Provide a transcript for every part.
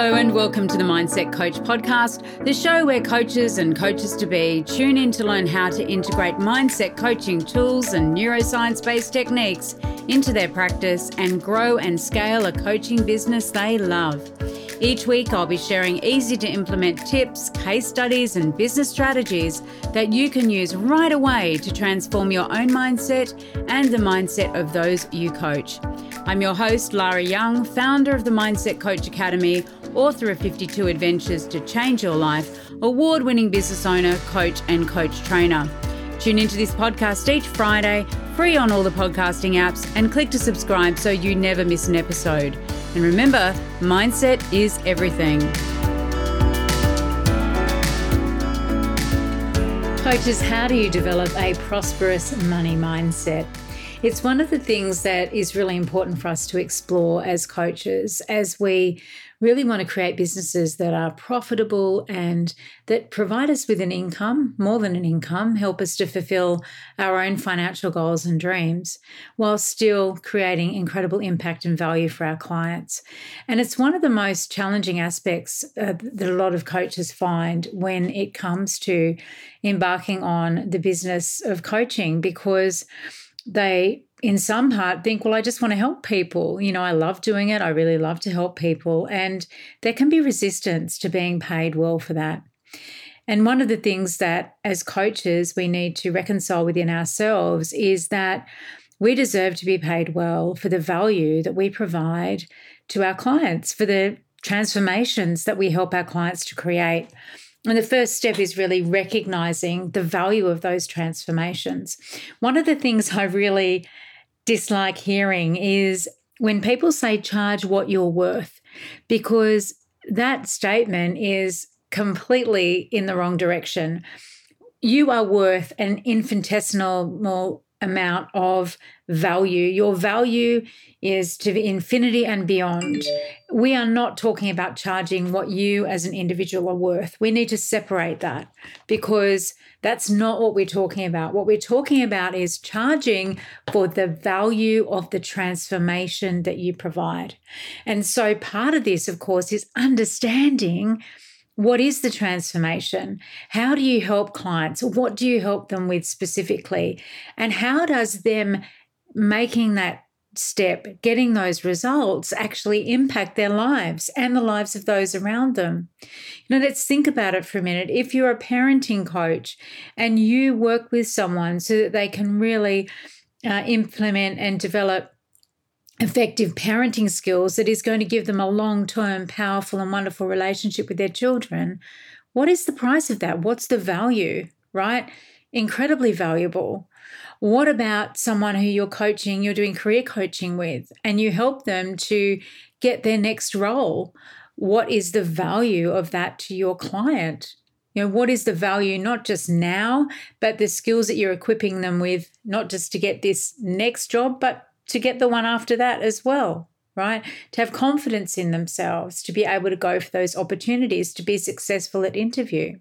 Hello, and welcome to the Mindset Coach podcast, the show where coaches and coaches to be tune in to learn how to integrate mindset coaching tools and neuroscience based techniques into their practice and grow and scale a coaching business they love. Each week, I'll be sharing easy to implement tips, case studies, and business strategies that you can use right away to transform your own mindset and the mindset of those you coach. I'm your host, Lara Young, founder of the Mindset Coach Academy, author of 52 Adventures to Change Your Life, award winning business owner, coach, and coach trainer. Tune into this podcast each Friday, free on all the podcasting apps, and click to subscribe so you never miss an episode. And remember, mindset is everything. Coaches, how do you develop a prosperous money mindset? It's one of the things that is really important for us to explore as coaches as we really want to create businesses that are profitable and that provide us with an income, more than an income, help us to fulfill our own financial goals and dreams while still creating incredible impact and value for our clients. And it's one of the most challenging aspects uh, that a lot of coaches find when it comes to embarking on the business of coaching because they in some part think, well, I just want to help people. You know, I love doing it. I really love to help people. And there can be resistance to being paid well for that. And one of the things that as coaches we need to reconcile within ourselves is that we deserve to be paid well for the value that we provide to our clients, for the transformations that we help our clients to create. And the first step is really recognizing the value of those transformations. One of the things I really dislike hearing is when people say charge what you're worth, because that statement is completely in the wrong direction. You are worth an infinitesimal amount of value. Your value is to infinity and beyond. We are not talking about charging what you as an individual are worth. We need to separate that because that's not what we're talking about. What we're talking about is charging for the value of the transformation that you provide. And so part of this, of course, is understanding what is the transformation? How do you help clients? What do you help them with specifically? And how does them making that step, getting those results, actually impact their lives and the lives of those around them. You know, let's think about it for a minute. If you're a parenting coach and you work with someone so that they can really uh, implement and develop effective parenting skills that is going to give them a long term, powerful, and wonderful relationship with their children, what is the price of that? What's the value, right? Incredibly valuable. What about someone who you're coaching, you're doing career coaching with, and you help them to get their next role? What is the value of that to your client? You know, what is the value, not just now, but the skills that you're equipping them with, not just to get this next job, but to get the one after that as well, right? To have confidence in themselves, to be able to go for those opportunities, to be successful at interview.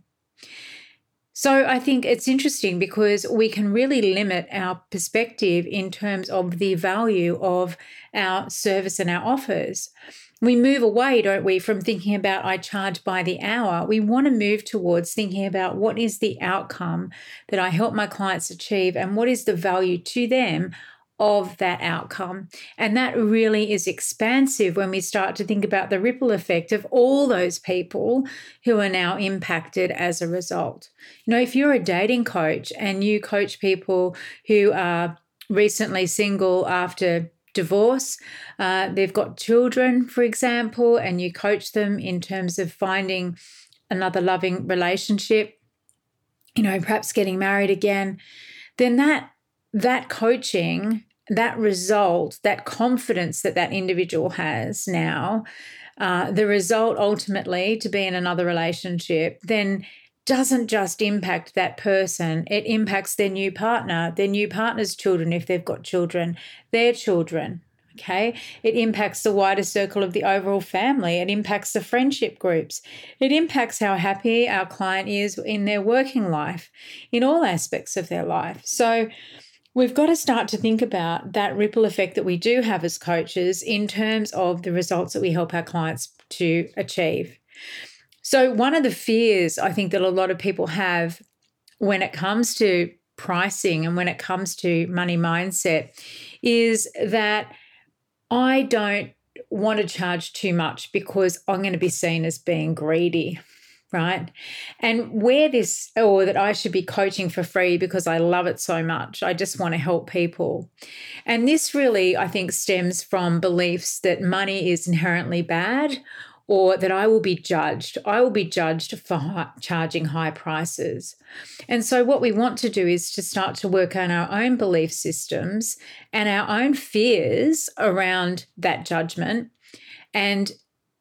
So I think it's interesting because we can really limit our perspective in terms of the value of our service and our offers. We move away, don't we, from thinking about I charge by the hour. We want to move towards thinking about what is the outcome that I help my clients achieve and what is the value to them of that outcome. And that really is expansive when we start to think about the ripple effect of all those people who are now impacted as a result. You know, if you're a dating coach and you coach people who are recently single after divorce, uh, they've got children, for example, and you coach them in terms of finding another loving relationship, you know, perhaps getting married again, then that that coaching that result, that confidence that that individual has now, uh, the result ultimately to be in another relationship, then doesn't just impact that person, it impacts their new partner, their new partner's children, if they've got children, their children. Okay. It impacts the wider circle of the overall family. It impacts the friendship groups. It impacts how happy our client is in their working life, in all aspects of their life. So, we've got to start to think about that ripple effect that we do have as coaches in terms of the results that we help our clients to achieve. So, one of the fears I think that a lot of people have when it comes to pricing and when it comes to money mindset is that I don't want to charge too much because I'm going to be seen as being greedy right? And where this, or that I should be coaching for free because I love it so much. I just want to help people. And this really, I think, stems from beliefs that money is inherently bad or that I will be judged. I will be judged for charging high prices. And so, what we want to do is to start to work on our own belief systems and our own fears around that judgment and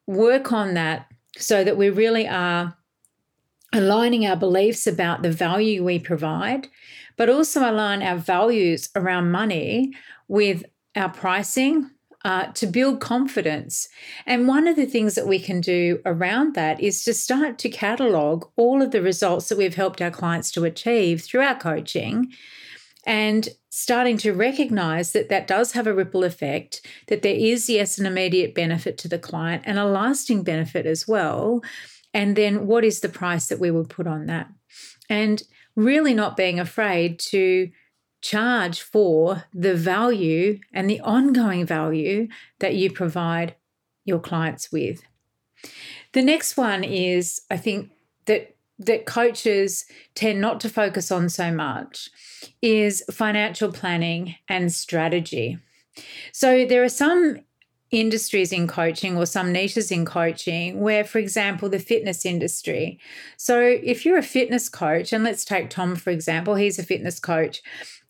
work on that so that we really are aligning our beliefs about the value we provide, but also align our values around money with our pricing. Uh, to build confidence. And one of the things that we can do around that is to start to catalog all of the results that we've helped our clients to achieve through our coaching and starting to recognize that that does have a ripple effect, that there is, yes, an immediate benefit to the client and a lasting benefit as well. And then what is the price that we would put on that? And really not being afraid to charge for the value and the ongoing value that you provide your clients with. The next one is I think that that coaches tend not to focus on so much is financial planning and strategy. So there are some industries in coaching or some niches in coaching where for example the fitness industry so if you're a fitness coach and let's take tom for example he's a fitness coach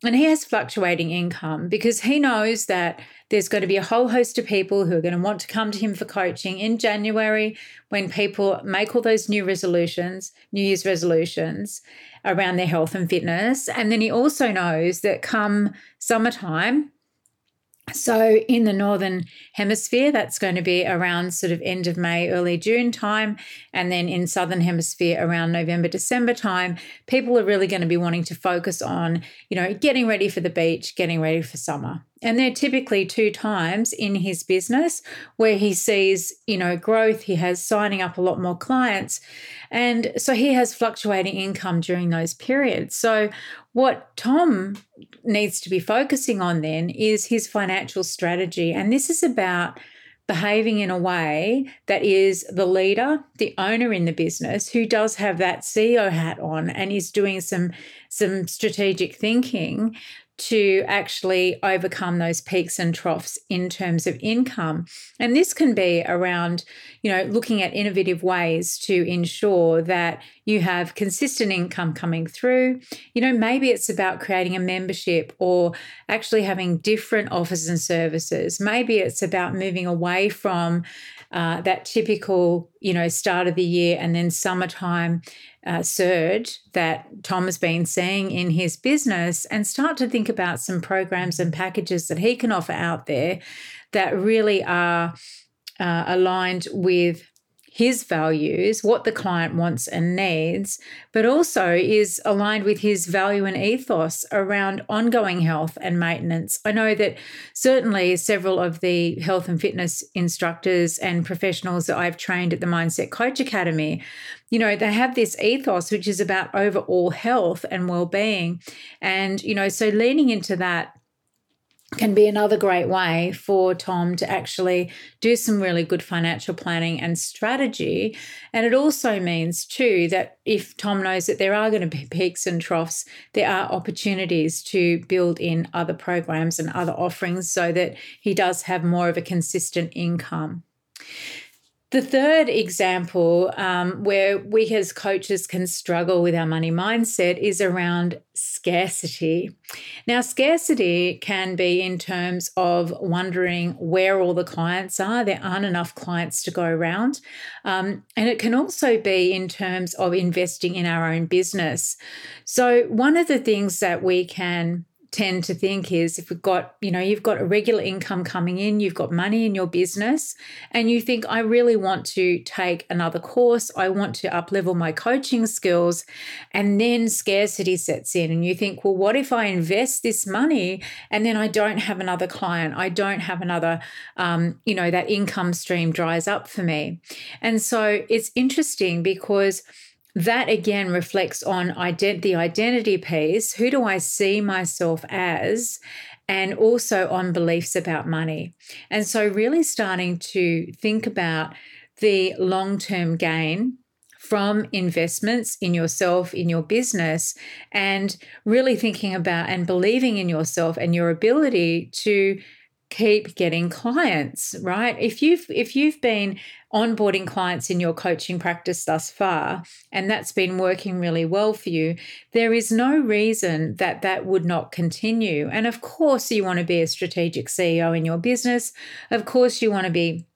and he has fluctuating income because he knows that there's going to be a whole host of people who are going to want to come to him for coaching in January when people make all those new resolutions, New Year's resolutions around their health and fitness. And then he also knows that come summertime, so, in the Northern Hemisphere, that's going to be around sort of end of May, early June time. And then in Southern Hemisphere, around November, December time, people are really going to be wanting to focus on, you know, getting ready for the beach, getting ready for summer. And they're typically two times in his business where he sees, you know, growth. He has signing up a lot more clients. And so he has fluctuating income during those periods. So what Tom needs to be focusing on then is his financial strategy. And this is about behaving in a way that is the leader, the owner in the business who does have that CEO hat on and is doing some some strategic thinking to actually overcome those peaks and troughs in terms of income. And this can be around, you know, looking at innovative ways to ensure that you have consistent income coming through. You know, maybe it's about creating a membership or actually having different offers and services. Maybe it's about moving away from uh, that typical, you know, start of the year and then summertime uh, surge that Tom has been seeing in his business and start to think about some programs and packages that he can offer out there that really are uh, aligned with his values, what the client wants and needs, but also is aligned with his value and ethos around ongoing health and maintenance. I know that certainly several of the health and fitness instructors and professionals that I've trained at the Mindset Coach Academy, you know, they have this ethos which is about overall health and well-being. And, you know, so leaning into that can be another great way for Tom to actually do some really good financial planning and strategy. And it also means, too, that if Tom knows that there are going to be peaks and troughs, there are opportunities to build in other programs and other offerings so that he does have more of a consistent income. The third example um, where we as coaches can struggle with our money mindset is around scarcity. Now, scarcity can be in terms of wondering where all the clients are. There aren't enough clients to go around. Um, and it can also be in terms of investing in our own business. So, one of the things that we can tend to think is if we've got, you know, you've got a regular income coming in, you've got money in your business, and you think, I really want to take another course, I want to up level my coaching skills, and then scarcity sets in. And you think, well, what if I invest this money and then I don't have another client? I don't have another, um, you know, that income stream dries up for me. And so it's interesting because that again reflects on ident- the identity piece. Who do I see myself as? And also on beliefs about money. And so, really starting to think about the long term gain from investments in yourself, in your business, and really thinking about and believing in yourself and your ability to keep getting clients right? If you've if you've been onboarding clients in your coaching practice thus far and that's been working really well for you there is no reason that that would not continue. And of course you want to be a strategic CEO in your business. Of course you want to be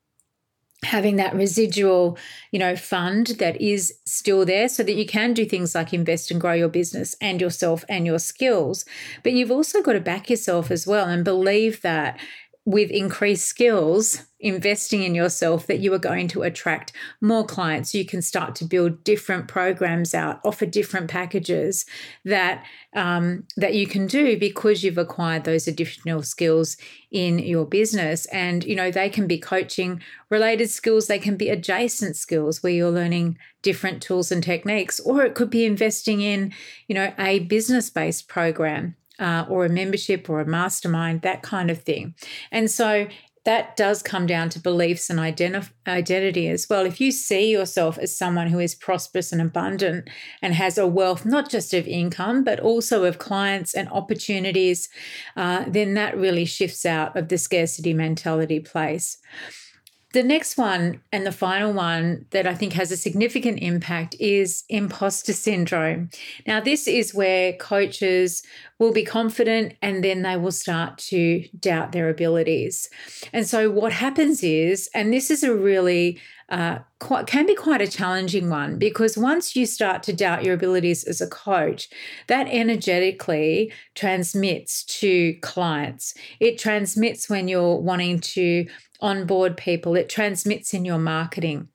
having that residual you know fund that is still there so that you can do things like invest and grow your business and yourself and your skills. But you've also got to back yourself as well and believe that with increased skills, investing in yourself, that you are going to attract more clients. You can start to build different programs out, offer different packages that um, that you can do because you've acquired those additional skills in your business. And you know they can be coaching related skills, they can be adjacent skills where you're learning different tools and techniques, or it could be investing in you know a business based program uh, or a membership or a mastermind, that kind of thing. And so that does come down to beliefs and identif- identity as well. If you see yourself as someone who is prosperous and abundant and has a wealth not just of income, but also of clients and opportunities, uh, then that really shifts out of the scarcity mentality place. The next one and the final one that I think has a significant impact is imposter syndrome. Now, this is where coaches will be confident and then they will start to doubt their abilities. And so, what happens is, and this is a really uh, quite, can be quite a challenging one because once you start to doubt your abilities as a coach, that energetically transmits to clients. It transmits when you're wanting to onboard people, it transmits in your marketing.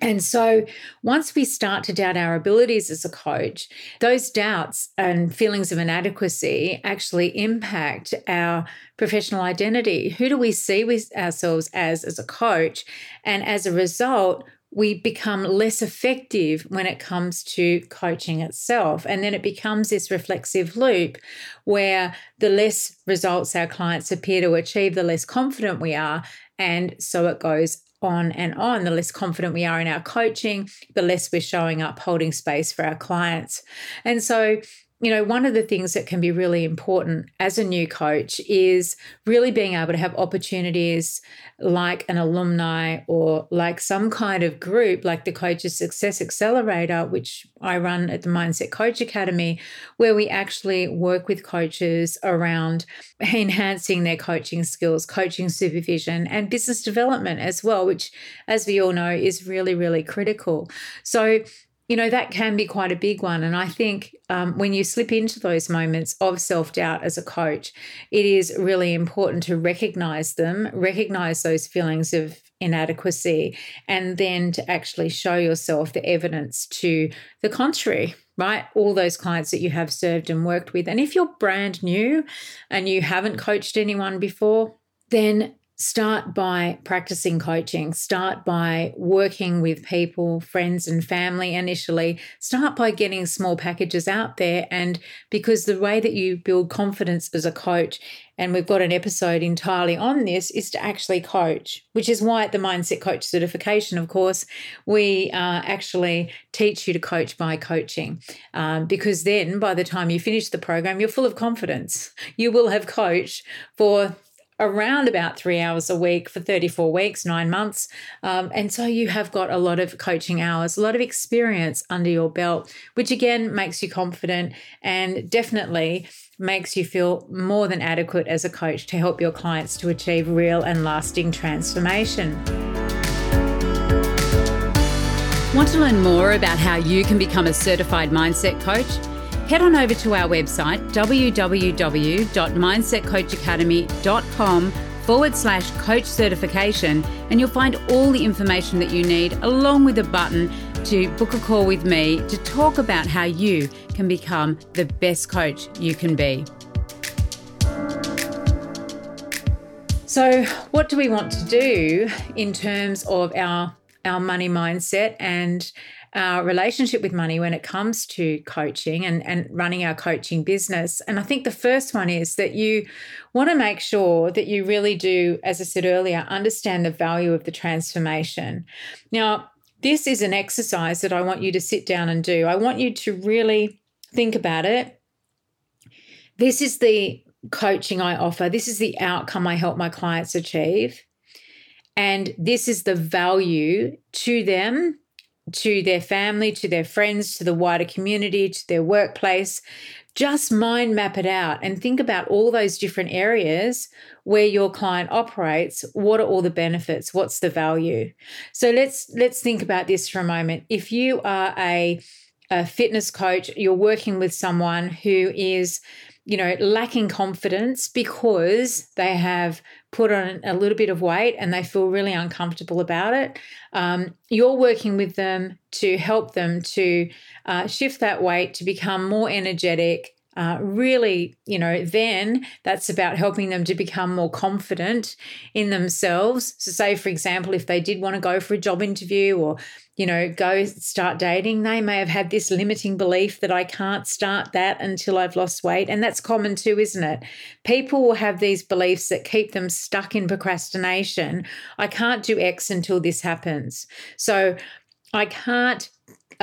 And so, once we start to doubt our abilities as a coach, those doubts and feelings of inadequacy actually impact our professional identity. Who do we see ourselves as as a coach? And as a result, we become less effective when it comes to coaching itself. And then it becomes this reflexive loop where the less results our clients appear to achieve, the less confident we are. And so it goes on and on. The less confident we are in our coaching, the less we're showing up holding space for our clients. And so you know, one of the things that can be really important as a new coach is really being able to have opportunities like an alumni or like some kind of group like the Coaches Success Accelerator, which I run at the Mindset Coach Academy, where we actually work with coaches around enhancing their coaching skills, coaching supervision, and business development as well, which, as we all know, is really, really critical. So, you know, that can be quite a big one. And I think um, when you slip into those moments of self doubt as a coach, it is really important to recognize them, recognize those feelings of inadequacy, and then to actually show yourself the evidence to the contrary, right? All those clients that you have served and worked with. And if you're brand new and you haven't coached anyone before, then start by practicing coaching, start by working with people, friends, and family initially. Start by getting small packages out there. And because the way that you build confidence as a coach, and we've got an episode entirely on this, is to actually coach, which is why at the Mindset Coach certification, of course, we uh, actually teach you to coach by coaching. Um, because then by the time you finish the program, you're full of confidence. You will have coached for around about three hours a week for 34 weeks, nine months. Um, and so you have got a lot of coaching hours, a lot of experience under your belt, which again makes you confident and definitely makes you feel more than adequate as a coach to help your clients to achieve real and lasting transformation. Want to learn more about how you can become a certified mindset coach? Head on over to our website, www.mindsetcoachacademy.com forward slash coach certification, and you'll find all the information that you need, along with a button to book a call with me to talk about how you can become the best coach you can be. So, what do we want to do in terms of our our money mindset and our relationship with money when it comes to coaching and, and running our coaching business. And I think the first one is that you want to make sure that you really do, as I said earlier, understand the value of the transformation. Now, this is an exercise that I want you to sit down and do. I want you to really think about it. This is the coaching I offer. This is the outcome I help my clients achieve. And this is the value to them, to their family, to their friends, to the wider community, to their workplace. Just mind map it out and think about all those different areas where your client operates. What are all the benefits? What's the value? So let's let's think about this for a moment. If you are a, a fitness coach, you're working with someone who is you know, lacking confidence because they have put on a little bit of weight and they feel really uncomfortable about it. Um, you're working with them to help them to uh, shift that weight to become more energetic, uh, really, you know, then that's about helping them to become more confident in themselves. So, say, for example, if they did want to go for a job interview or, you know, go start dating, they may have had this limiting belief that I can't start that until I've lost weight. And that's common too, isn't it? People will have these beliefs that keep them stuck in procrastination. I can't do X until this happens. So, I can't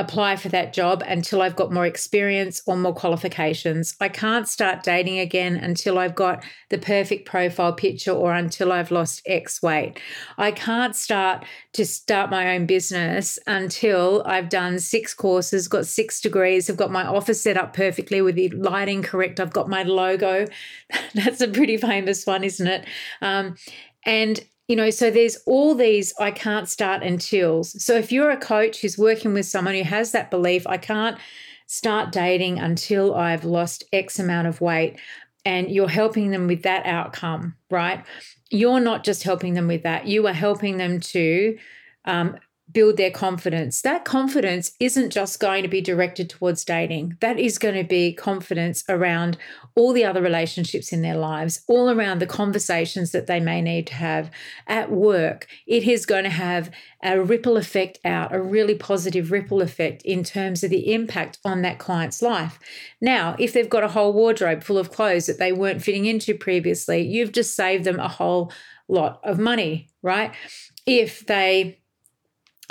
apply for that job until I've got more experience or more qualifications. I can't start dating again until I've got the perfect profile picture or until I've lost X weight. I can't start to start my own business until I've done six courses, got six degrees, I've got my office set up perfectly with the lighting correct, I've got my logo. That's a pretty famous one, isn't it? Um, and you know, so there's all these I can't start untils. So if you're a coach who's working with someone who has that belief, I can't start dating until I've lost X amount of weight, and you're helping them with that outcome, right? You're not just helping them with that, you are helping them to um, build their confidence. That confidence isn't just going to be directed towards dating. That is going to be confidence around all the other relationships in their lives, all around the conversations that they may need to have at work. It is going to have a ripple effect out, a really positive ripple effect in terms of the impact on that client's life. Now, if they've got a whole wardrobe full of clothes that they weren't fitting into previously, you've just saved them a whole lot of money, right? If they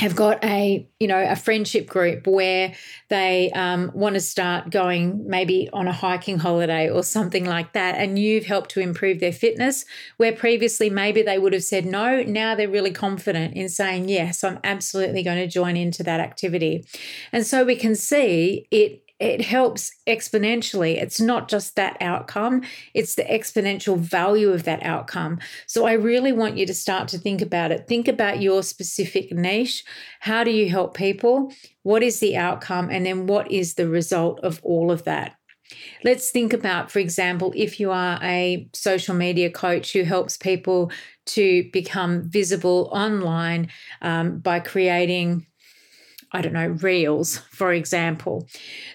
have got a you know a friendship group where they um, want to start going maybe on a hiking holiday or something like that and you've helped to improve their fitness where previously maybe they would have said no now they're really confident in saying yes i'm absolutely going to join into that activity. And so we can see it it helps exponentially. It's not just that outcome, it's the exponential value of that outcome. So I really want you to start to think about it. Think about your specific niche. How do you help people? What is the outcome? And then what is the result of all of that? Let's think about, for example, if you are a social media coach who helps people to become visible online um, by creating I don't know, reels, for example.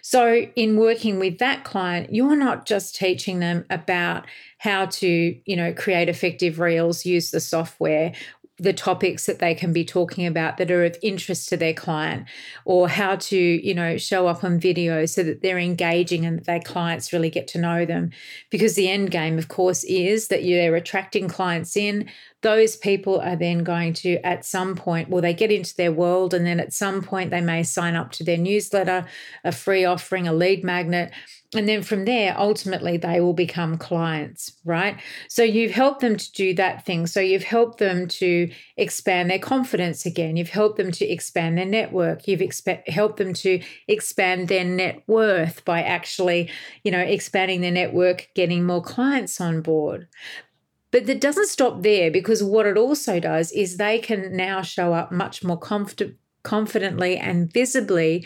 So, in working with that client, you're not just teaching them about how to, you know, create effective reels, use the software, the topics that they can be talking about that are of interest to their client or how to you know show up on video so that they're engaging and that their clients really get to know them. Because the end game of course is that you're attracting clients in. Those people are then going to at some point well they get into their world and then at some point they may sign up to their newsletter a free offering a lead magnet and then from there, ultimately, they will become clients, right? So you've helped them to do that thing. So you've helped them to expand their confidence again. You've helped them to expand their network. You've helped them to expand their net worth by actually, you know, expanding their network, getting more clients on board. But that doesn't stop there because what it also does is they can now show up much more confident, confidently and visibly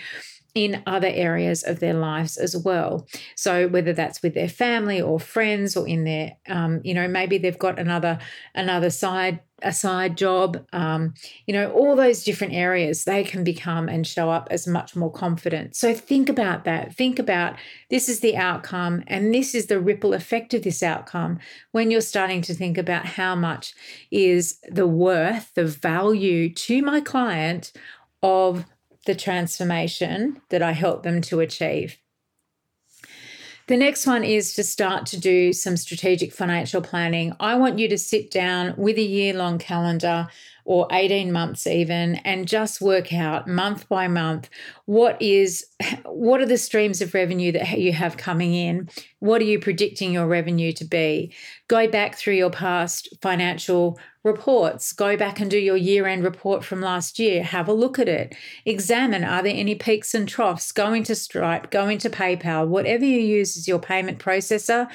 in other areas of their lives as well. So whether that's with their family or friends or in their, um, you know, maybe they've got another another side a side job, um, you know, all those different areas, they can become and show up as much more confident. So think about that. Think about this is the outcome and this is the ripple effect of this outcome when you're starting to think about how much is the worth, the value to my client of the transformation that I help them to achieve. The next one is to start to do some strategic financial planning. I want you to sit down with a year long calendar or 18 months even and just work out month by month what is what are the streams of revenue that you have coming in what are you predicting your revenue to be go back through your past financial reports go back and do your year end report from last year have a look at it examine are there any peaks and troughs go into stripe go into paypal whatever you use as your payment processor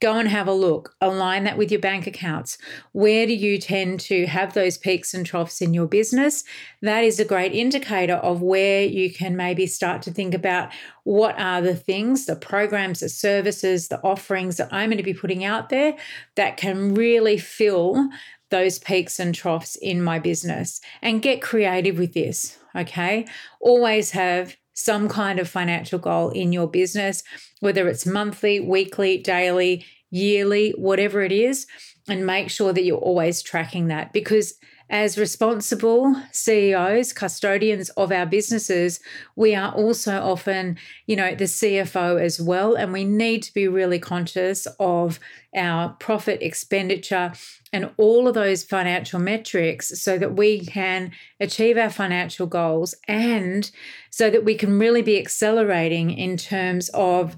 Go and have a look. Align that with your bank accounts. Where do you tend to have those peaks and troughs in your business? That is a great indicator of where you can maybe start to think about what are the things, the programs, the services, the offerings that I'm going to be putting out there that can really fill those peaks and troughs in my business and get creative with this. Okay. Always have some kind of financial goal in your business, whether it's monthly, weekly, daily, yearly, whatever it is, and make sure that you're always tracking that because as responsible CEOs, custodians of our businesses, we are also often, you know, the CFO as well. And we need to be really conscious of our profit expenditure and all of those financial metrics so that we can achieve our financial goals and so that we can really be accelerating in terms of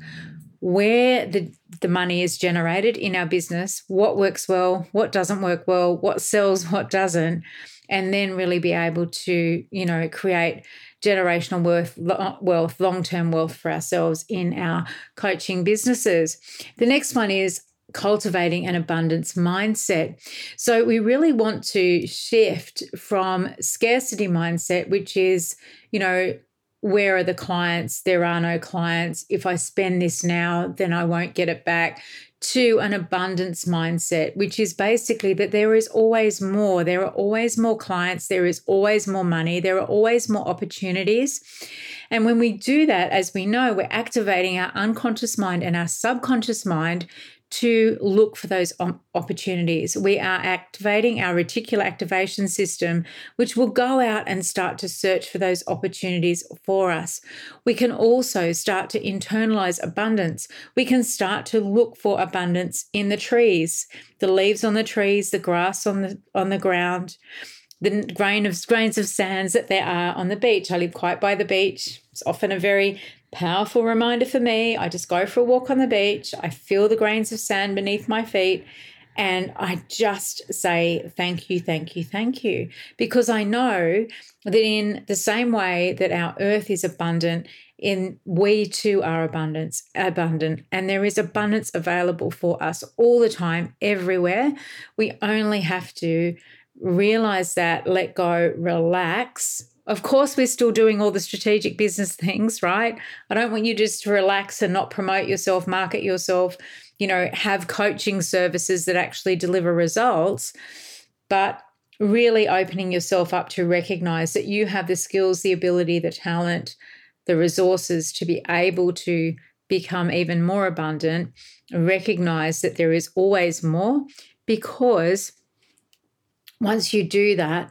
where the, the money is generated in our business, what works well, what doesn't work well, what sells, what doesn't, and then really be able to, you know, create generational worth, wealth, long-term wealth for ourselves in our coaching businesses. The next one is cultivating an abundance mindset. So we really want to shift from scarcity mindset, which is, you know, where are the clients? There are no clients. If I spend this now, then I won't get it back. To an abundance mindset, which is basically that there is always more. There are always more clients. There is always more money. There are always more opportunities. And when we do that, as we know, we're activating our unconscious mind and our subconscious mind to look for those opportunities. We are activating our reticular activation system, which will go out and start to search for those opportunities for us. We can also start to internalize abundance. We can start to look for abundance in the trees, the leaves on the trees, the grass on the on the ground, the grain of grains of sands that there are on the beach. I live quite by the beach. It's often a very Powerful reminder for me. I just go for a walk on the beach. I feel the grains of sand beneath my feet. And I just say thank you, thank you, thank you. Because I know that in the same way that our earth is abundant, in we too are abundance abundant and there is abundance available for us all the time everywhere we only have to realize that let go relax of course, we're still doing all the strategic business things, right? I don't want you just to relax and not promote yourself, market yourself, you know, have coaching services that actually deliver results, but really opening yourself up to recognize that you have the skills, the ability, the talent, the resources to be able to become even more abundant, recognize that there is always more because once you do that,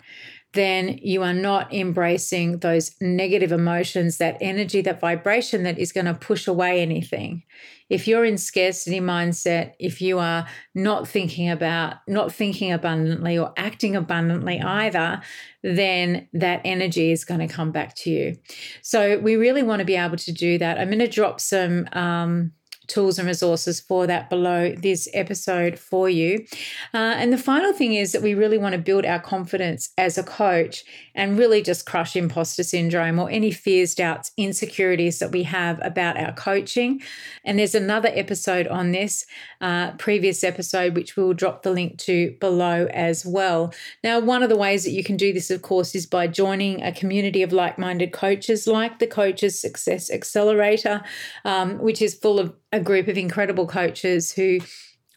then you are not embracing those negative emotions, that energy, that vibration that is going to push away anything. If you're in scarcity mindset, if you are not thinking about, not thinking abundantly or acting abundantly either, then that energy is going to come back to you. So we really want to be able to do that. I'm going to drop some um, tools and resources for that below this episode for you. Uh, and the final thing is that we really want to build our confidence as a coach and really just crush imposter syndrome or any fears, doubts, insecurities that we have about our coaching. And there's another episode on this, uh, previous episode, which we'll drop the link to below as well. Now, one of the ways that you can do this, of course, is by joining a community of like minded coaches like the Coaches Success Accelerator, um, which is full of a group of incredible coaches who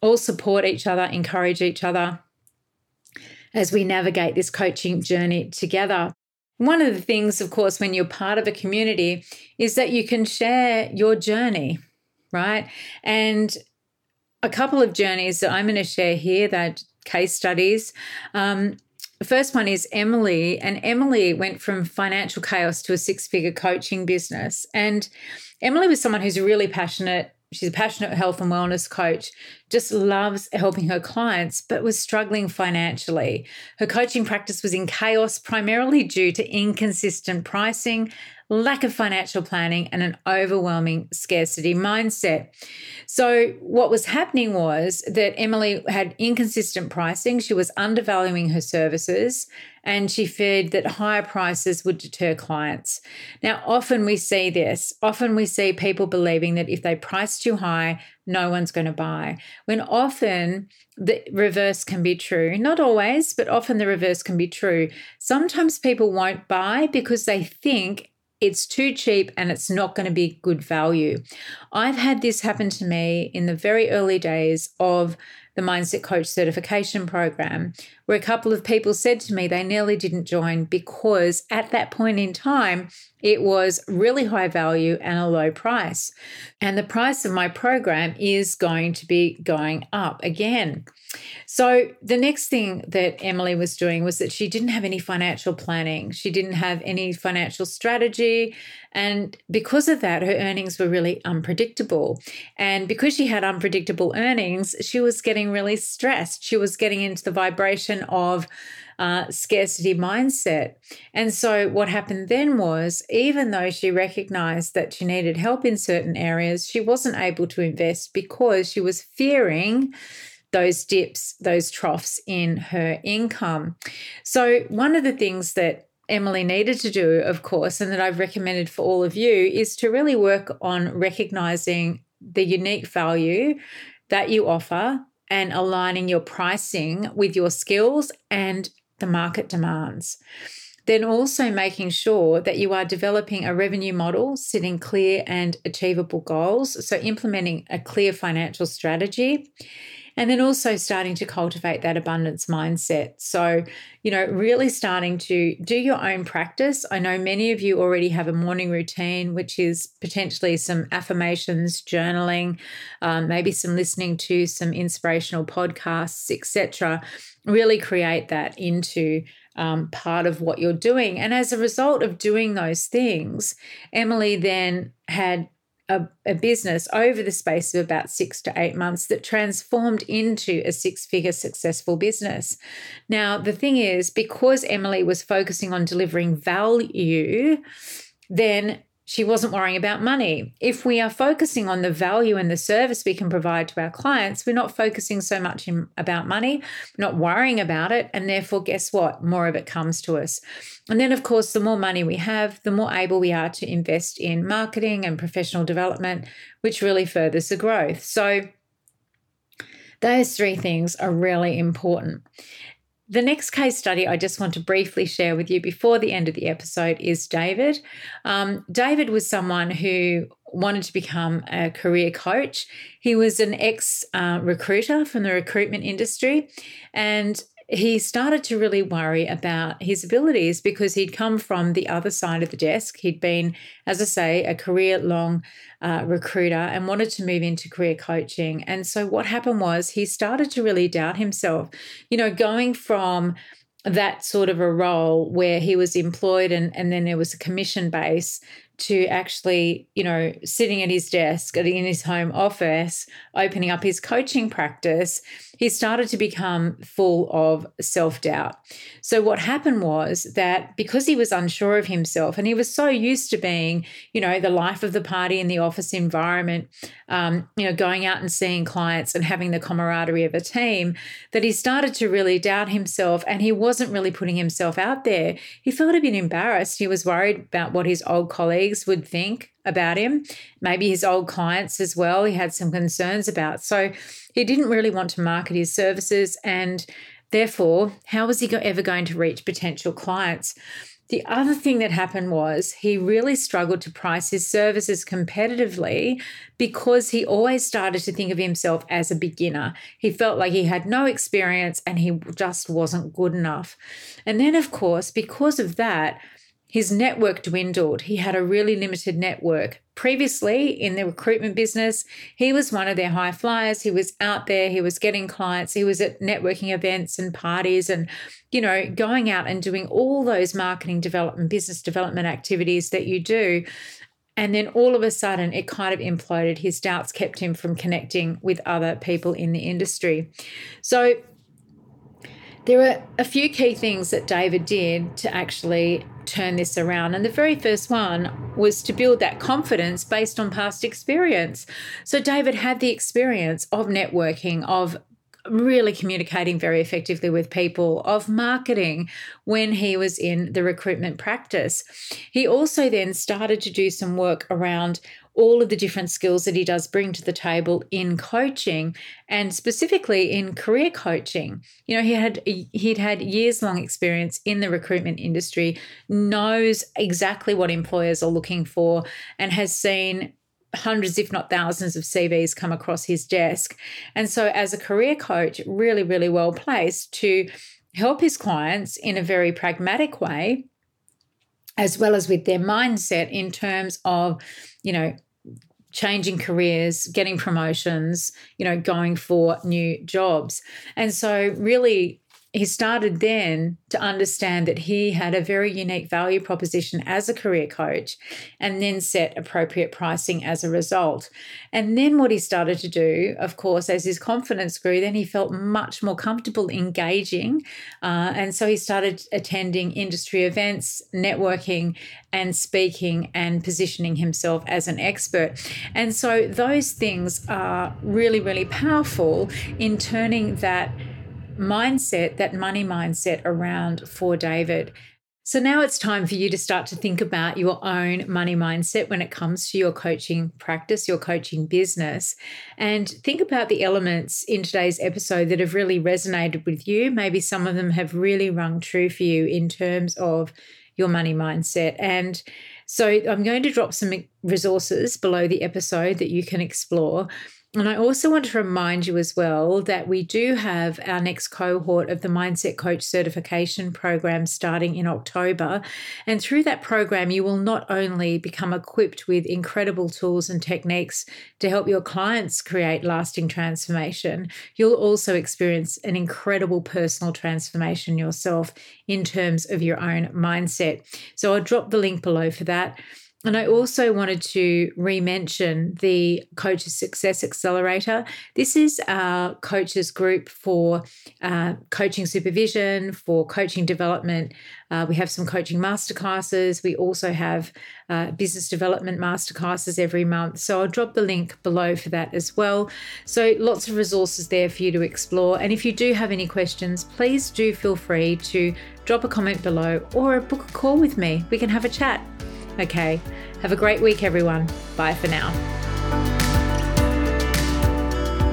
all support each other, encourage each other as we navigate this coaching journey together. One of the things, of course, when you're part of a community is that you can share your journey, right? And a couple of journeys that I'm going to share here, that case studies. Um, the first one is Emily, and Emily went from financial chaos to a six figure coaching business. And Emily was someone who's really passionate she's a passionate health and wellness coach, just loves helping her clients, but was struggling financially. Her coaching practice was in chaos, primarily due to inconsistent pricing, lack of financial planning, and an overwhelming scarcity mindset. So, what was happening was that Emily had inconsistent pricing. She was undervaluing her services and she feared that higher prices would deter clients. Now, often we see this. Often we see people believing that if they price too high, no one's going to buy. When often the reverse can be true. Not always, but often the reverse can be true. Sometimes people won't buy because they think it's too cheap and it's not going to be good value. I've had this happen to me in the very early days of the Mindset Coach certification program, where a couple of people said to me they nearly didn't join because at that point in time, it was really high value and a low price. And the price of my program is going to be going up again. So, the next thing that Emily was doing was that she didn't have any financial planning. She didn't have any financial strategy. And because of that, her earnings were really unpredictable. And because she had unpredictable earnings, she was getting really stressed. She was getting into the vibration of uh, scarcity mindset. And so, what happened then was, even though she recognized that she needed help in certain areas, she wasn't able to invest because she was fearing those dips, those troughs in her income. So, one of the things that Emily needed to do, of course, and that I've recommended for all of you is to really work on recognizing the unique value that you offer and aligning your pricing with your skills and the market demands. Then also making sure that you are developing a revenue model, setting clear and achievable goals. So, implementing a clear financial strategy and then also starting to cultivate that abundance mindset. So, you know, really starting to do your own practice. I know many of you already have a morning routine, which is potentially some affirmations, journaling, um, maybe some listening to some inspirational podcasts, etc. Really create that into um, part of what you're doing. And as a result of doing those things, Emily then had a, a, business over the space of about six to eight months that transformed into a six figure successful business. Now, the thing is, because Emily was focusing on delivering value, then she wasn't worrying about money. If we are focusing on the value and the service we can provide to our clients, we're not focusing so much in, about money, not worrying about it. And therefore, guess what? More of it comes to us. And then, of course, the more money we have, the more able we are to invest in marketing and professional development, which really furthers the growth. So, those three things are really important. The next case study I just want to briefly share with you before the end of the episode is David. Um, David was someone who wanted to become a career coach. He was an ex uh, recruiter from the recruitment industry, and he started to really worry about his abilities because he'd come from the other side of the desk. He'd been, as I say, a career long uh, recruiter and wanted to move into career coaching. And so what happened was he started to really doubt himself, you know, going from that sort of a role where he was employed and, and then there was a commission base to actually, you know, sitting at his desk in his home office, opening up his coaching practice, he started to become full of self doubt. So, what happened was that because he was unsure of himself and he was so used to being, you know, the life of the party in the office environment, um, you know, going out and seeing clients and having the camaraderie of a team, that he started to really doubt himself and he wasn't really putting himself out there. He felt a bit embarrassed. He was worried about what his old colleagues would think about him, maybe his old clients as well. He had some concerns about. So he didn't really want to market his services. And therefore, how was he ever going to reach potential clients? The other thing that happened was he really struggled to price his services competitively because he always started to think of himself as a beginner. He felt like he had no experience and he just wasn't good enough. And then, of course, because of that, his network dwindled. He had a really limited network. Previously, in the recruitment business, he was one of their high flyers. He was out there, he was getting clients, he was at networking events and parties and, you know, going out and doing all those marketing development, business development activities that you do. And then all of a sudden, it kind of imploded. His doubts kept him from connecting with other people in the industry. So, there are a few key things that David did to actually turn this around. And the very first one was to build that confidence based on past experience. So David had the experience of networking, of really communicating very effectively with people, of marketing when he was in the recruitment practice. He also then started to do some work around all of the different skills that he does bring to the table in coaching and specifically in career coaching. You know, he had he'd had years long experience in the recruitment industry, knows exactly what employers are looking for and has seen hundreds if not thousands of CVs come across his desk. And so as a career coach, really really well placed to help his clients in a very pragmatic way as well as with their mindset in terms of, you know, changing careers, getting promotions, you know, going for new jobs. And so, really, he started then to understand that he had a very unique value proposition as a career coach and then set appropriate pricing as a result. And then what he started to do, of course, as his confidence grew, then he felt much more comfortable engaging. Uh, and so he started attending industry events, networking, and speaking and positioning himself as an expert. And so those things are really, really powerful in turning that mindset, that money mindset around for David. So now it's time for you to start to think about your own money mindset when it comes to your coaching practice, your coaching business, and think about the elements in today's episode that have really resonated with you. Maybe some of them have really rung true for you in terms of your money mindset. And so I'm going to drop some resources below the episode that you can explore. And I also want to remind you as well that we do have our next cohort of the Mindset Coach Certification Program starting in October. And through that program, you will not only become equipped with incredible tools and techniques to help your clients create lasting transformation, you'll also experience an incredible personal transformation yourself in terms of your own mindset. So I'll drop the link below for that. And I also wanted to re-mention the Coaches Success Accelerator. This is our coaches group for uh, coaching supervision, for coaching development. Uh, we have some coaching masterclasses. We also have uh, business development masterclasses every month. So I'll drop the link below for that as well. So lots of resources there for you to explore. And if you do have any questions, please do feel free to drop a comment below or book a call with me. We can have a chat. Okay, have a great week, everyone. Bye for now.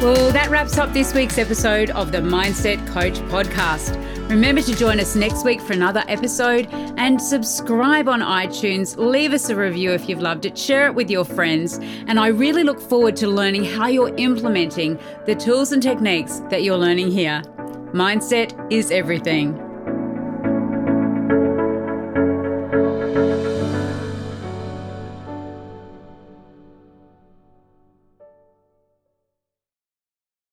Well, that wraps up this week's episode of the Mindset Coach podcast. Remember to join us next week for another episode and subscribe on iTunes. Leave us a review if you've loved it, share it with your friends. And I really look forward to learning how you're implementing the tools and techniques that you're learning here. Mindset is everything.